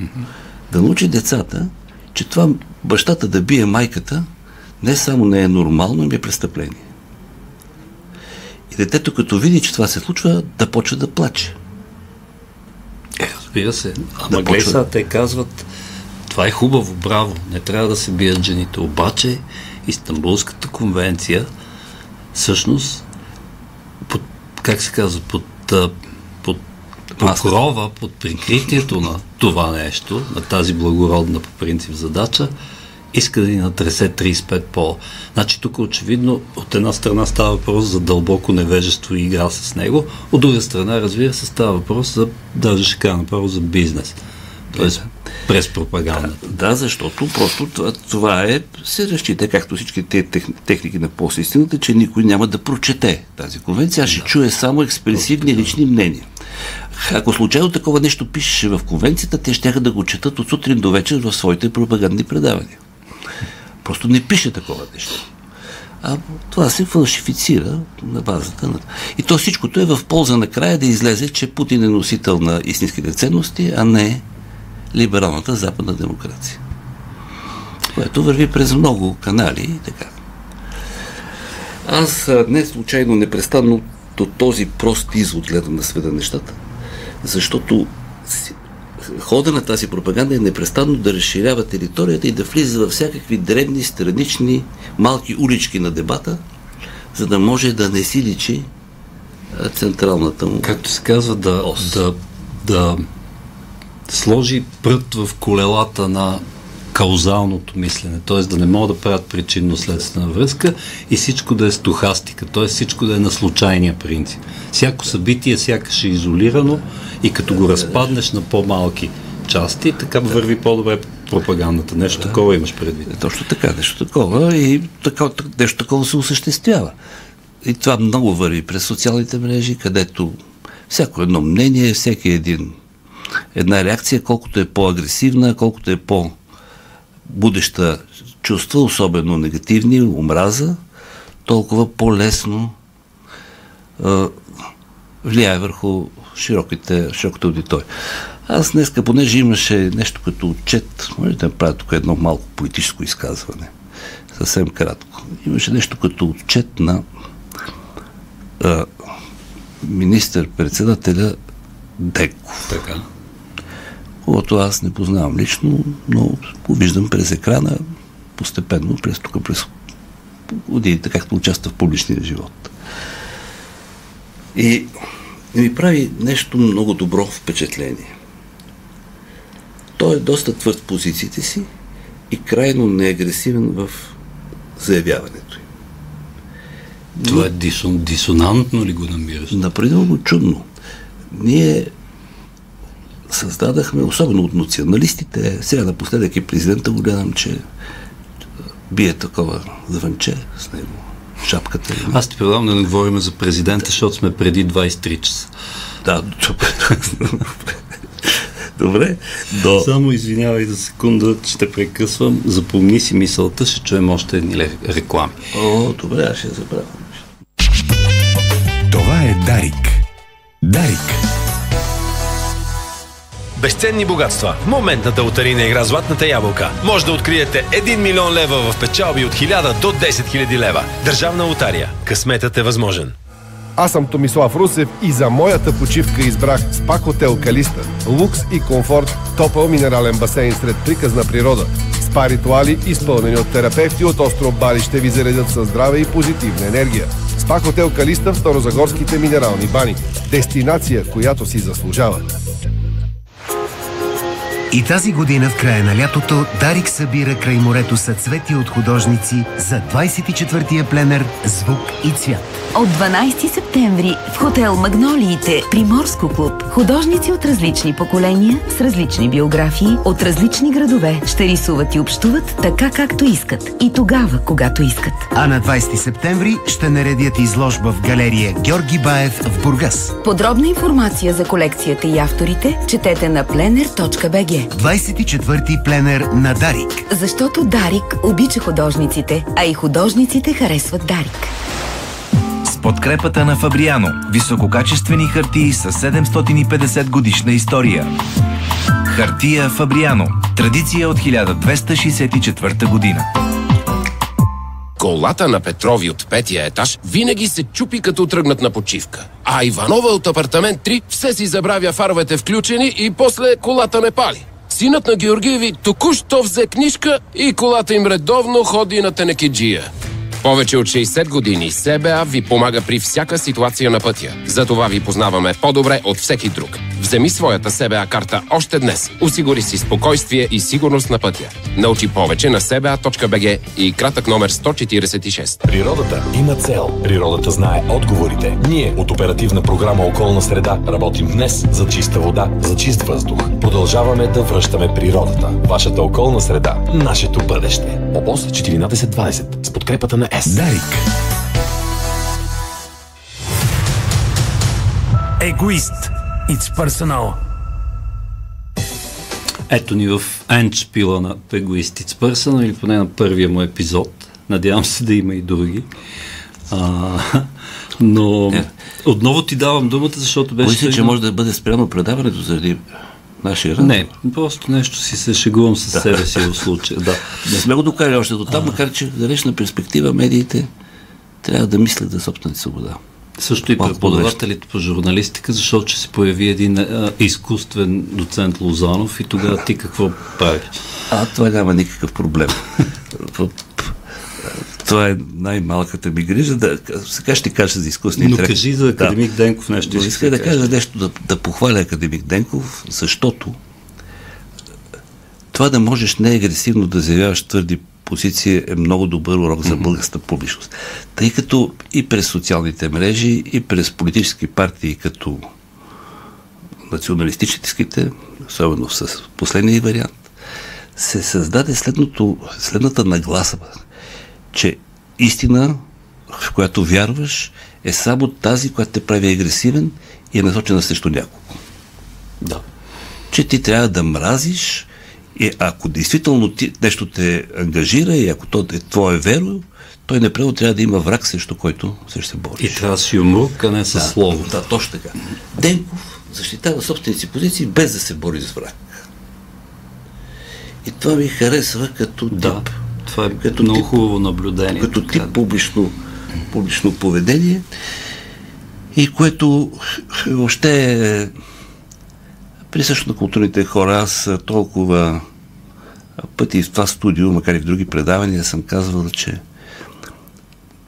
Speaker 4: Да научи децата, че това бащата да бие майката не само не е нормално, ами е престъпление. И детето, като види, че това се случва, да почва да плаче.
Speaker 3: Разбира се. Ама
Speaker 4: Да
Speaker 3: да гледай сега, те казват, това е хубаво, браво, не трябва да се бият жените. Обаче, Истанбулската конвенция, всъщност, под, как се казва, под, под покрова, под прикритието на това нещо, на тази благородна по принцип задача, иска да ни натресе 35 пола. Значи тук очевидно от една страна става въпрос за дълбоко невежество и игра с него, от друга страна, разбира се, става въпрос за, даже ще кажа направо, за бизнес. Тоест, през пропагандата.
Speaker 4: Да, защото просто това, това е, се разчита, както всички тех, техники на постистината, че никой няма да прочете тази конвенция, а ще чуе само експресивни лични мнения. Ако случайно такова нещо пишеше в конвенцията, те ще да го четат от сутрин до вечер в своите пропагандни предавания. Просто не пише такова нещо. А това се фалшифицира на базата на... И то всичкото е в полза на края да излезе, че Путин е носител на истинските ценности, а не либералната западна демокрация. Което върви през много канали и така. Аз не случайно непрестанно до този прост извод гледам на света нещата, защото хода на тази пропаганда е непрестанно да разширява територията и да влиза във всякакви дребни, странични, малки улички на дебата, за да може да не си личи централната му.
Speaker 3: Както се казва, да, да, да сложи прът в колелата на каузалното мислене, т.е. да не могат да правят причинно-следствена връзка и всичко да е стохастика, т.е. всичко да е на случайния принцип. Всяко събитие сякаш е изолирано и като го разпаднеш на по-малки части, така върви по-добре пропагандата. Нещо такова имаш предвид.
Speaker 4: Точно така, нещо такова и така, нещо такова се осъществява. И това много върви през социалните мрежи, където всяко едно мнение, всеки един една реакция, колкото е по-агресивна, колкото е по-будеща чувства, особено негативни, омраза, толкова по-лесно влияе върху широките, широката аудитория. Аз днеска, понеже имаше нещо като отчет, може да направя тук едно малко политическо изказване, съвсем кратко. Имаше нещо като отчет на министър-председателя Деков.
Speaker 3: Така.
Speaker 4: Когото аз не познавам лично, но го виждам през екрана, постепенно, през тук, през годините, както участва в публичния живот. И, и ми прави нещо много добро впечатление. Той е доста твърд в позициите си и крайно неагресивен в заявяването им.
Speaker 3: Това е дисон, дисонантно ли го намираш?
Speaker 4: Напределно чудно. Ние създадахме, особено от националистите, сега напоследък и президента го гледам, че бие такова звънче с него, шапката.
Speaker 3: Аз ти предлагам да не говорим за президента, защото сме преди 23 часа.
Speaker 4: Да, Добре. До...
Speaker 3: Само извинявай за секунда, че те прекъсвам. Запомни си мисълта, ще чуем още едни реклами.
Speaker 4: О, добре, аз ще забравя.
Speaker 1: Това е Дарик. Дарик.
Speaker 15: Безценни богатства. Моментната лотарийна игра Златната ябълка може да откриете 1 милион лева в печалби от 1000 до 10 000 лева. Държавна лотария. Късметът е възможен.
Speaker 16: Аз съм Томислав Русев и за моята почивка избрах СПА Хотел Калиста. Лукс и комфорт, топъл минерален басейн сред приказна природа. Спа ритуали, изпълнени от терапевти от остров Бали, ще ви заредят със здраве и позитивна енергия. СПА Хотел Калиста в Старозагорските минерални бани. Дестинация, която си заслужава.
Speaker 5: И тази година в края на лятото Дарик събира край морето съцвети от художници за 24-я пленер Звук и цвят.
Speaker 9: От 12 септември в хотел Магнолиите при Морско клуб художници от различни поколения с различни биографии от различни градове ще рисуват и общуват така както искат и тогава, когато искат.
Speaker 5: А на 20 септември ще наредят изложба в галерия Георги Баев в Бургас.
Speaker 9: Подробна информация за колекцията и авторите четете на plener.bg.
Speaker 5: 24-ти пленер на Дарик.
Speaker 9: Защото Дарик обича художниците, а и художниците харесват Дарик.
Speaker 17: С подкрепата на Фабриано. Висококачествени хартии с 750 годишна история. Хартия Фабриано. Традиция от 1264 година.
Speaker 18: Колата на Петрови от петия етаж винаги се чупи като тръгнат на почивка. А Иванова от апартамент 3 все си забравя фаровете включени и после колата не пали. Синът на Георгиеви току-що взе книжка и колата им редовно ходи на тенекиджия. Повече от 60 години СБА ви помага при всяка ситуация на пътя. Затова ви познаваме по-добре от всеки друг. Вземи своята СБА карта още днес. Осигури си спокойствие и сигурност на пътя. Научи повече на sba.bg и кратък номер 146.
Speaker 19: Природата има цел. Природата знае отговорите. Ние от оперативна програма Околна среда работим днес за чиста вода, за чист въздух. Продължаваме да връщаме природата. Вашата околна среда, нашето бъдеще. ОПОС 1420 с подкрепата на ЕС.
Speaker 1: Дарик.
Speaker 2: Егоист. It's personal.
Speaker 3: Ето ни в Енчпила на Егоист It's personal, или поне на първия му епизод. Надявам се да има и други. А, но
Speaker 4: Не.
Speaker 3: отново ти давам думата, защото беше...
Speaker 4: Мисля, че може да бъде спрямо предаването заради нашия разговор.
Speaker 3: Не, просто нещо си се шегувам със себе си в случая. Да.
Speaker 4: Не сме го докарали още до там, макар че в далечна перспектива медиите трябва да мислят за собствената свобода.
Speaker 3: Също и преподавателите по журналистика, защото че се появи един а, изкуствен доцент Лозанов и тогава ти какво правиш?
Speaker 4: А, това няма никакъв проблем. това е най-малката ми грижа. Да, сега ще кажа за изкуствения
Speaker 3: Но
Speaker 4: интелект.
Speaker 3: кажи за академик Денков нещо
Speaker 4: Но искам
Speaker 3: да
Speaker 4: да кажа нещо, да, да похваля академик Денков, защото това да можеш неагресивно да заявяваш твърди позиции е много добър урок за българската публичност. Тъй като и през социалните мрежи, и през политически партии, като националистическите, особено с последния вариант, се създаде следното, следната нагласа, че истина, в която вярваш, е само тази, която те прави агресивен и е насочена срещу някого.
Speaker 3: Да.
Speaker 4: Че ти трябва да мразиш и ако действително ти, нещо те ангажира и ако то е твое веро, той непременно трябва да има враг, срещу който ще се бори.
Speaker 3: И трябва с юмрук, а не с
Speaker 4: Да,
Speaker 3: слово.
Speaker 4: Да, точно така. Денков защитава собствените си позиции без да се бори с враг. И това ми харесва като тип.
Speaker 3: Това е
Speaker 4: като
Speaker 3: много
Speaker 4: тип,
Speaker 3: хубаво наблюдение.
Speaker 4: Като тип публично, публично поведение и което въобще е присъщо на културните хора. Аз толкова пъти в това студио, макар и в други предавания, съм казвал, че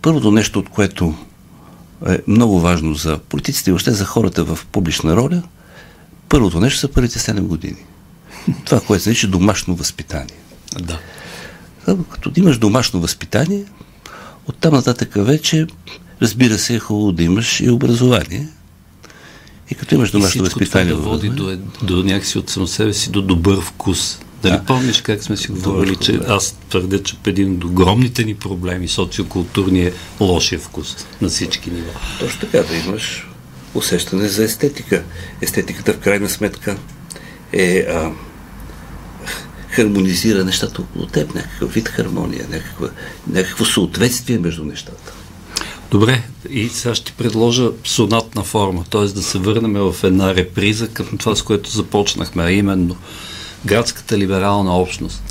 Speaker 4: първото нещо, от което е много важно за политиците и въобще за хората в публична роля, първото нещо са първите 7 години. Това, което се нарича домашно възпитание.
Speaker 3: Да.
Speaker 4: Като имаш домашно възпитание, оттам нататък вече, разбира се, е хубаво да имаш и образование. И като имаш домашно възпитание.
Speaker 3: Това да води до, е- до някакси от само себе си до добър вкус. Дали да. помниш как сме си говорили, че аз твърдя, че един от огромните ни проблеми, социокултурния, е лошия вкус на всички нива.
Speaker 4: Точно така, да имаш усещане за естетика. Естетиката в крайна сметка е а, хармонизира нещата около теб, някакъв вид хармония, някаква, някакво съответствие между нещата.
Speaker 3: Добре, и сега ще предложа сонатна форма, т.е. да се върнем в една реприза към това, с което започнахме, а именно градската либерална общност.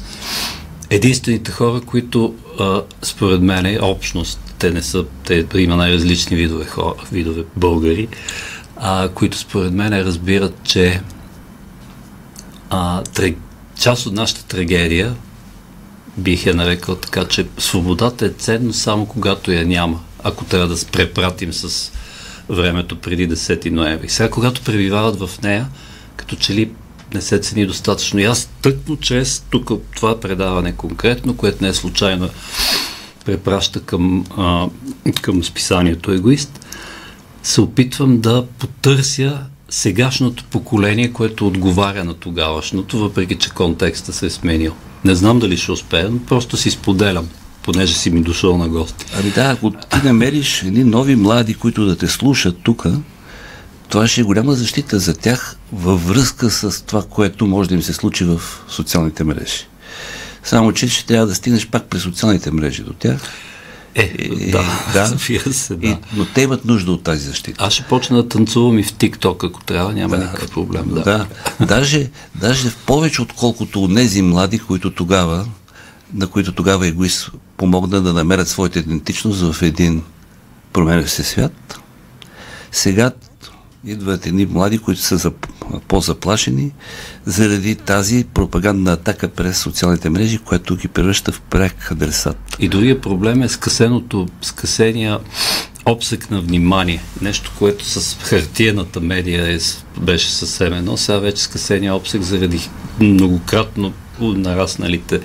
Speaker 3: Единствените хора, които а, според мен е общност, те не са, те има най-различни видове хора, видове българи, а, които според мен разбират, че а, траг, част от нашата трагедия бих я нарекал така, че свободата е ценна само когато я няма, ако трябва да препратим с времето преди 10 ноември. Сега, когато пребивават в нея, като че ли не се цени достатъчно. И аз тъкно чрез тук това предаване конкретно, което не е случайно препраща към, а, към списанието Егоист, се опитвам да потърся сегашното поколение, което отговаря на тогавашното, въпреки че контекста се е сменил. Не знам дали ще успея, но просто си споделям, понеже си ми дошъл на гости.
Speaker 4: Ами да, ако ти намериш едни нови млади, които да те слушат тук, това ще е голяма защита за тях във връзка с това, което може да им се случи в социалните мрежи. Само, че ще трябва да стигнеш пак през социалните мрежи до тях.
Speaker 3: Е, е да, да. се, да.
Speaker 4: И, но те имат нужда от тази защита.
Speaker 3: Аз ще почна да танцувам и в ТикТок, ако трябва, няма да, никакъв проблем. Да.
Speaker 4: да. даже, даже в повече отколкото от тези млади, които тогава, на които тогава егоист помогна да намерят своята идентичност в един променящ се свят. Сега идват едни млади, които са по-заплашени заради тази пропагандна атака през социалните мрежи, което ги превръща в пряк адресат.
Speaker 3: И другия проблем е скъсеното, скъсения обсек на внимание. Нещо, което с хартиената медия е, беше съвсем едно, сега вече скъсения обсек заради многократно нарасналите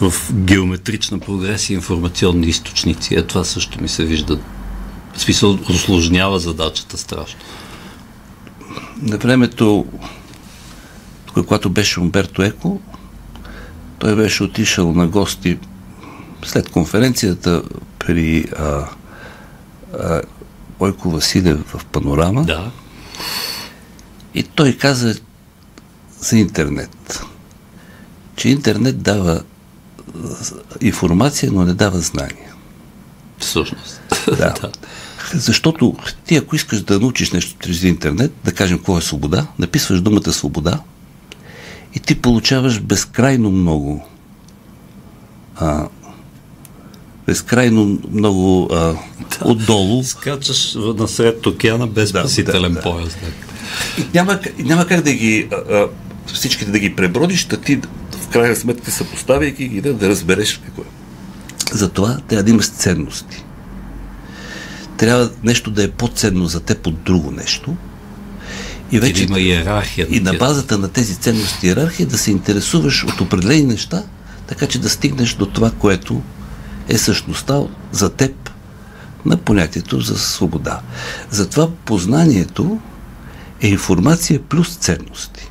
Speaker 3: в геометрична прогресия информационни източници. Е, това също ми се вижда в смисъл, осложнява задачата страшно.
Speaker 4: На времето, когато беше Умберто Еко, той беше отишъл на гости след конференцията при а, а, Ойко Василев в Панорама.
Speaker 3: Да.
Speaker 4: И той каза за интернет, че интернет дава информация, но не дава знания.
Speaker 3: Всъщност.
Speaker 4: Да. да. Защото ти ако искаш да научиш нещо чрез интернет, да кажем какво е свобода, написваш думата свобода и ти получаваш безкрайно много а, безкрайно много а, да, отдолу.
Speaker 3: Скачаш насред океана без да, спасителен да, да. пояс. Да.
Speaker 4: И няма, няма как да ги а, а, всичките да ги пребродиш, да ти в крайна сметка съпоставяйки ги да, да разбереш какво е. Затова трябва да имаш ценности трябва нещо да е по-ценно за теб от друго нещо.
Speaker 3: И вече има иерархия.
Speaker 4: И на базата на тези ценности иерархия да се интересуваш от определени неща, така че да стигнеш до това, което е същността за теб на понятието за свобода. Затова познанието е информация плюс ценности.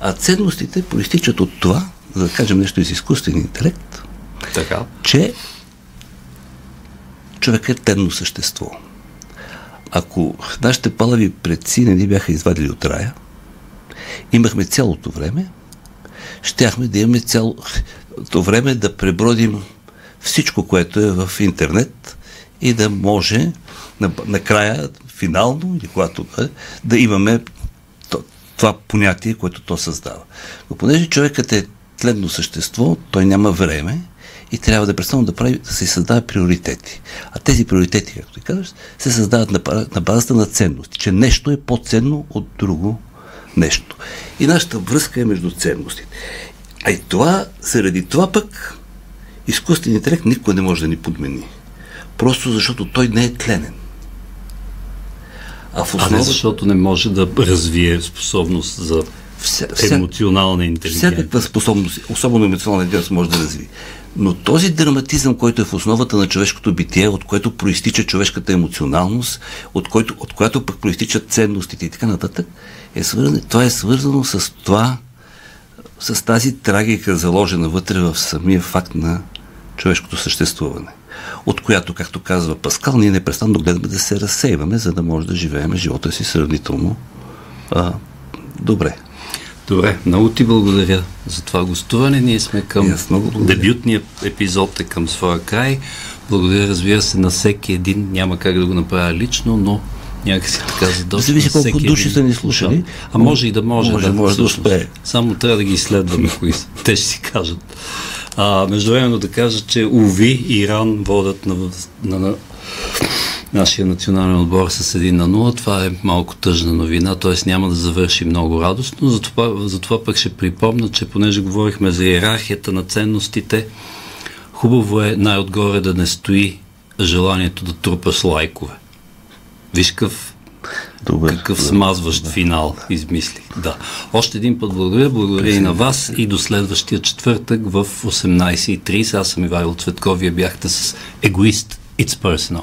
Speaker 4: А ценностите проистичат от това, за да кажем нещо из изкуствен интелект,
Speaker 3: така.
Speaker 4: че човек е тенно същество. Ако нашите палави предци не ни бяха извадили от рая, имахме цялото време, щяхме да имаме цялото време да пребродим всичко, което е в интернет и да може накрая, финално, или когато е, да имаме това понятие, което то създава. Но понеже човекът е тленно същество, той няма време и трябва да престана да прави, да се създава приоритети. А тези приоритети, както ти казваш, се създават на, на базата на ценности, че нещо е по-ценно от друго нещо. И нашата връзка е между ценностите. А и това, заради това пък, изкуственият интелект никой не може да ни подмени. Просто защото той не е тленен.
Speaker 3: А в основа... А не защото не може да развие способност за вся, емоционална интелигентност.
Speaker 4: Всякаква способност, особено емоционална интелигентност, може да развие. Но този драматизъм, който е в основата на човешкото битие, от което проистича човешката емоционалност, от, който, от която пък проистичат ценностите и така нататък, е свързано, това е свързано с това, с тази трагика, заложена вътре в самия факт на човешкото съществуване. От която, както казва Паскал, ние непрестанно гледаме да се разсейваме, за да може да живеем живота си сравнително а, добре.
Speaker 3: Добре, много ти благодаря за това гостуване. Ние сме към дебютния епизод е към своя край. Благодаря, разбира се, на всеки един. Няма как да го направя лично, но някакси така за
Speaker 4: доста. Зависи колко души са ни слушали.
Speaker 3: А може и да може.
Speaker 4: Може,
Speaker 3: да,
Speaker 4: може да успее.
Speaker 3: Само трябва да ги изследваме, кои. Те ще си кажат. А, междувременно да кажа, че Уви Иран водят на, на, на нашия национален отбор с 1 на 0. Това е малко тъжна новина, т.е. няма да завърши много радостно. Затова, затова пък ще припомня, че понеже говорихме за иерархията на ценностите, хубаво е най-отгоре да не стои желанието да трупаш лайкове. Виж какъв, Добър, какъв да, смазващ да. финал измислих. Да. Още един път благодаря. Благодаря и на вас и до следващия четвъртък в 18.30. Аз съм Ивайло Цветков. Вие бяхте с Егоист. It's personal.